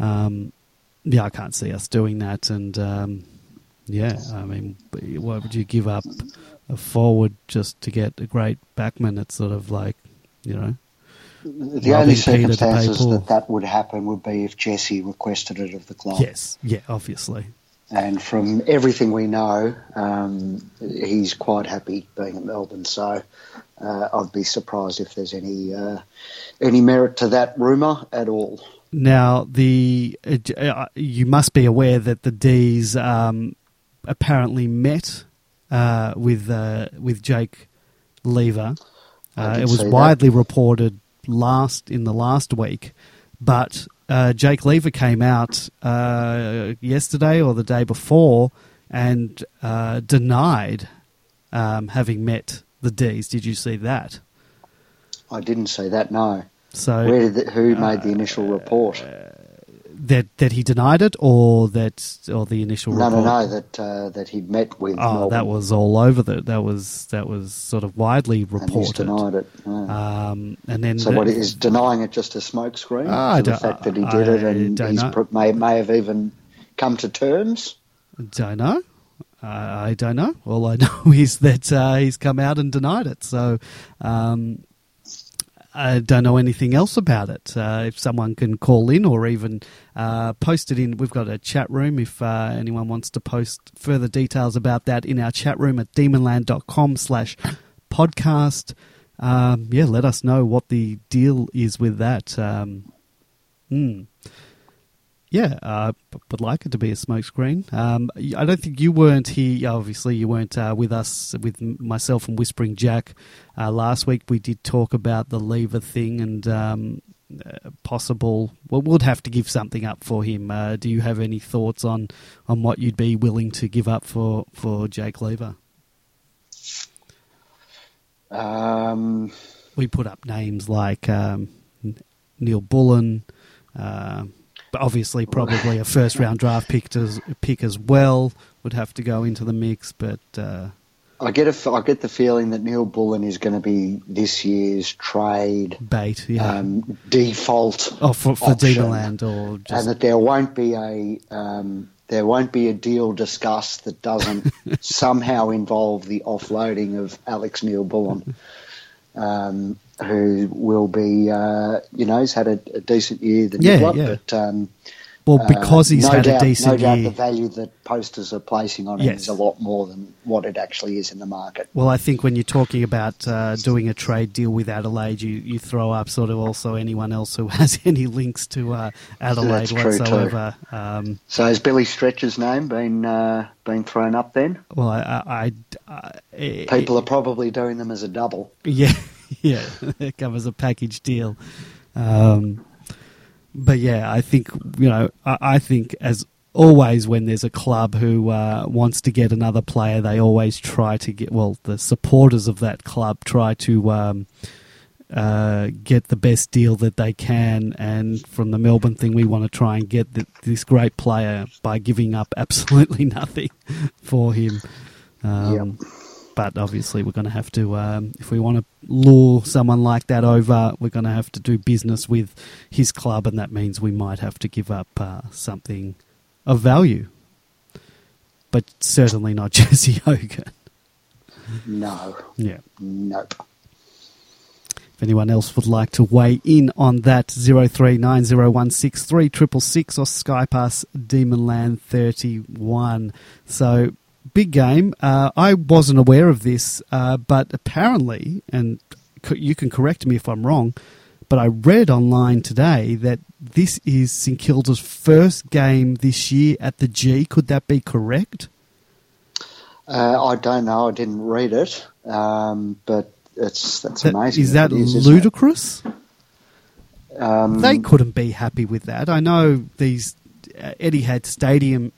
Um, yeah, I can't see us doing that, and um, yeah, I mean, why would you give up a forward just to get a great backman? It's sort of like you know the only circumstances that that would happen would be if Jesse requested it of the club. Yes, yeah, obviously. And from everything we know, um, he's quite happy being at Melbourne. So uh, I'd be surprised if there's any uh, any merit to that rumor at all. Now, the uh, you must be aware that the D's um, apparently met uh, with uh, with Jake Lever. Uh, it was widely that. reported last in the last week, but uh, Jake Lever came out uh, yesterday or the day before and uh, denied um, having met the D's. Did you see that? I didn't see that. No. So where did the, who made the initial report? That that he denied it, or that or the initial no, report? No, no, that uh, that he'd met with. Oh, Melbourne. that was all over the. That was that was sort of widely reported. And denied it. Yeah. Um, and then so the, what is denying it just a smokescreen? Uh, the fact that he did I it and he may may have even come to terms. Don't know. I don't know. All I know is that uh, he's come out and denied it. So um, I don't know anything else about it. Uh, if someone can call in or even uh, post it in, we've got a chat room. If uh, anyone wants to post further details about that in our chat room at demonland.com slash podcast, um, yeah, let us know what the deal is with that. Um, hmm yeah, uh, would like it to be a smokescreen. Um, I don't think you weren't here. Obviously, you weren't uh, with us, with myself and Whispering Jack uh, last week. We did talk about the Lever thing and um, uh, possible. Well, we'd have to give something up for him. Uh, do you have any thoughts on on what you'd be willing to give up for for Jake Lever? Um, we put up names like um, Neal-Bullen. But obviously probably a first round draft pick as, pick as well would have to go into the mix. But uh, I get a, I get the feeling that Neal-Bullen is going to be this year's trade bait, yeah. um, default. Oh, for, for or just... and that there won't be a um, there won't be a deal discussed that doesn't somehow involve the offloading of Alex Neal-Bullen. Um, who will be, uh, you know, he's had a, a decent year, the yeah, Niblot, yeah. but um, well, because he's uh, no had doubt, a decent no doubt year. the value that posters are placing on him Yes. is a lot more than what it actually is in the market. Well, I think when you're talking about uh, doing a trade deal with Adelaide, you, you throw up sort of also anyone else who has any links to uh, Adelaide too. whatsoever. Um, So has Billy Stretch's name been uh, been thrown up then? well, I, I, I, I People are probably doing them as a double. Yeah, yeah, it covers a package deal. Um, but yeah, I think you know, I, I think as always when there's a club who uh, wants to get another player, they always try to get well. The supporters of that club try to um, uh, get the best deal that they can. And from the Melbourne thing, we want to try and get the, this great player by giving up absolutely nothing for him. Um, Yep. But obviously, we're going to have to, um, if we want to lure someone like that over, we're going to have to do business with his club, and that means we might have to give up uh, something of value. But certainly not Jesse Hogan. No, Yeah. nope. If anyone else would like to weigh in on that, 0390163666 or Skype us Demonland31. So, big game. Uh, I wasn't aware of this, uh, but apparently, and c- you can correct me if I'm wrong, but I read online today that this is St Kilda's first game this year at the G. Could that be correct? Uh, I don't know. I didn't read it, um, but it's that's That- amazing. Is that isn't it? ludicrous? Um, they couldn't be happy with that. I know these uh, Etihad Stadium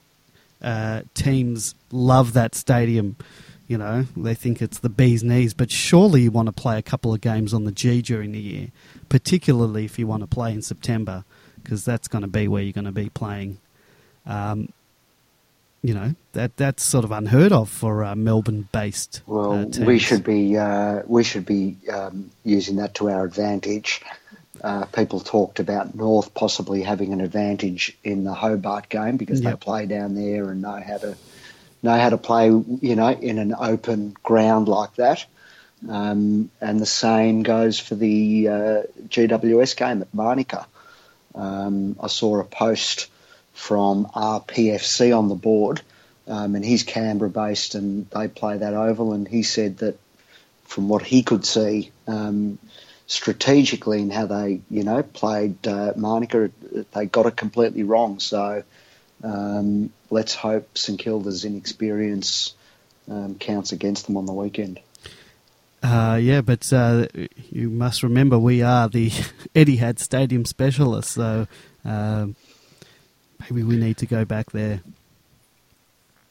uh, teams love that stadium. You know, they think it's the bee's knees, but surely you want to play a couple of games on the G during the year, particularly if you want to play in September, because that's going to be where you're going to be playing. Um, you know, that that's sort of unheard of for uh, Melbourne-based. Well, uh, we should be uh, we should be um, using that to our advantage. Uh, people talked about North possibly having an advantage in the Hobart game because Yep. they play down there and know how to know how to play, you know, in an open ground like that. Um, and the same goes for the uh, GWS game at Manuka. Um, I saw a post from RPFC on the board, um, and he's Canberra based, and they play that oval. And he said that from what he could see, um, strategically in how they, you know, played uh, Manuka, they got it completely wrong. So um, let's hope St Kilda's inexperience um, counts against them on the weekend. Uh, yeah, but uh, you must remember we are the Etihad Stadium specialists, so um maybe we need to go back there.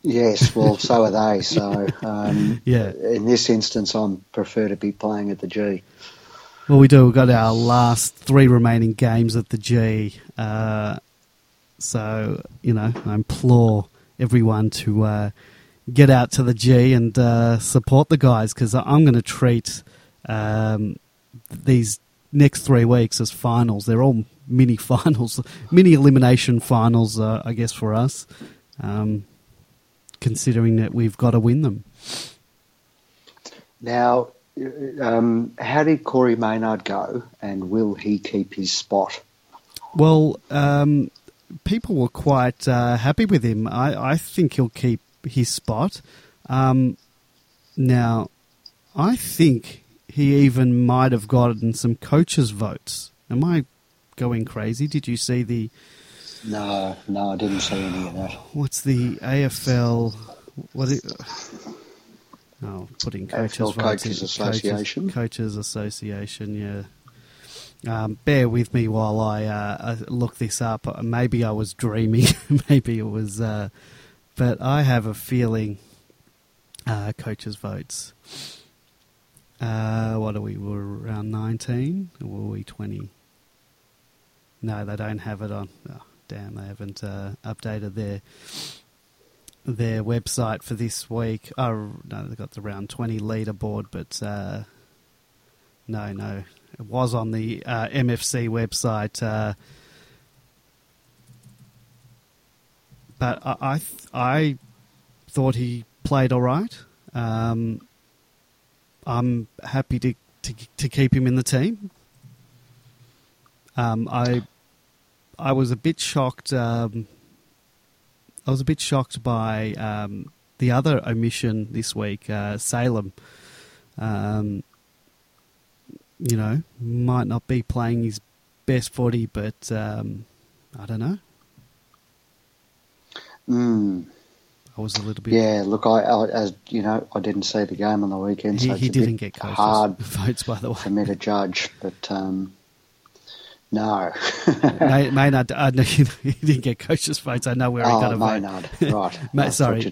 Yes, well, so are they. So um, Yeah. in this instance, I prefer to be playing at the G. Well, we do. We've got our last three remaining games at the G. Uh, so, you know, I implore everyone to uh, get out to the G and uh, support the guys because I'm going to treat um, these next three weeks as finals. They're all mini finals, mini elimination finals, uh, I guess, for us, um, considering that we've got to win them. Now, um, how did Corey Maynard go, and will he keep his spot? Well, um, people were quite uh, happy with him. I, I think he'll keep his spot. Um, now, I think he even might have gotten some coaches' votes. Am I going crazy? Did you see the No, no, I didn't see any of that. what's the AFL? What? It, oh, putting coaches' AFL votes Coaches in- Association. Coaches, coaches Association. Yeah. Um, bear with me while I, uh, I look this up. Uh, Maybe I was dreaming. Maybe it was, uh, but I have a feeling. Uh, coaches' votes. Uh, what are we? We're around nineteen, or were we twenty? No, they don't have it on. Oh, damn, they haven't uh, updated their their website for this week. Oh no, they've got the round twenty leaderboard, but uh, no, no, it was on the uh, MFC website. Uh, but I, I, th- I thought he played all right. Um, I'm happy to, to to keep him in the team. Um, I I was a bit shocked. Um, I was a bit shocked by um, the other omission this week, uh, Salem. Um, you know, might not be playing his best footy, but um, I don't know. Mm, I was a little bit. yeah, look, I, I, as you know, I didn't see the game on the weekend, he, so he didn't get coaches hard votes, by the way. for me to judge. But um, no, May, Maynard, uh, no, he didn't get coaches votes. I know where he got oh, a vote. Maynard, right? Ma- I sorry. you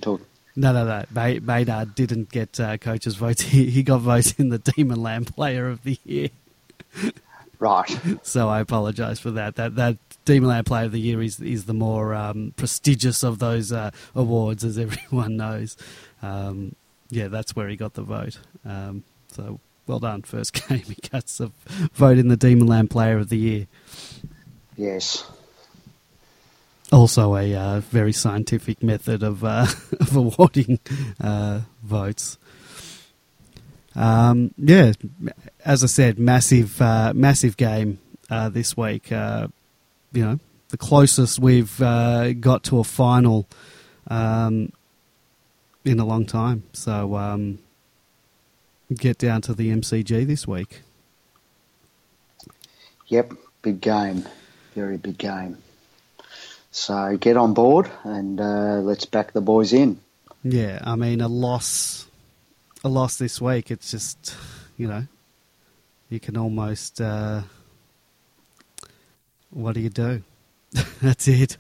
No, no, no. May, Maynard didn't get uh, coaches' votes. He, he got votes in the Demonland Player of the Year. Right. So I apologise for that. That that Demonland Player of the Year is is the more um, prestigious of those uh, awards, as everyone knows. Um, yeah, that's where he got the vote. Um, so well done, first game he gets a vote in the Demonland Player of the Year. Yes. Also, a uh, very scientific method of uh, of awarding uh, votes. Um, yeah, as I said, massive, uh, massive game uh, this week. Uh, you know, the closest we've uh, got to a final um, in a long time. So, um, get down to the MCG this week. Yep, big game, very big game. So get on board and uh, let's back the boys in. Yeah, I mean, a loss, a loss this week. It's just, you know, you can almost. Uh, what do you do? That's it.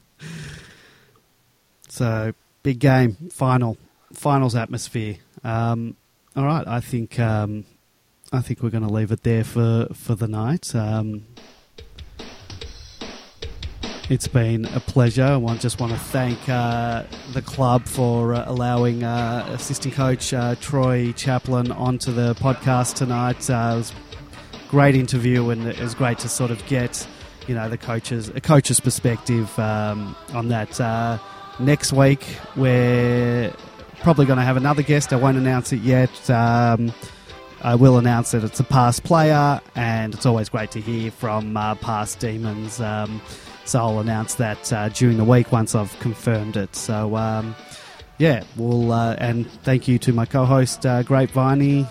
So big game, final, finals atmosphere. Um, all right, I think um, I think we're going to leave it there for for the night. Um, it's been a pleasure. I just want to thank uh, the club for uh, allowing uh, assistant coach uh, Troy Chaplin onto the podcast tonight. Uh, it was a great interview, and it was great to sort of get you know the coaches a coach's perspective um, on that. Uh, next week we're probably going to have another guest. I won't announce it yet. Um, I will announce that it's a past player, and it's always great to hear from uh, past demons. Um, so I'll announce that uh, during the week once I've confirmed it. So um, yeah, we'll uh, and thank you to my co-host uh, Grapeviney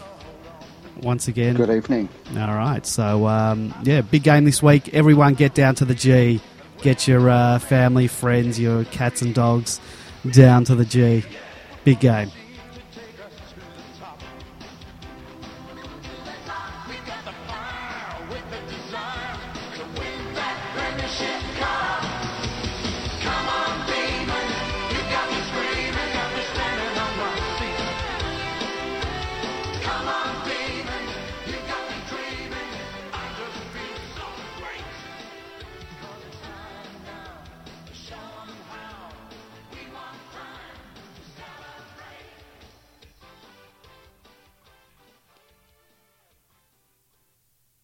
once again. Good evening. All right, so um, yeah, big game this week. Everyone get down to the G. Get your uh, family, friends, your cats and dogs down to the G. Big game.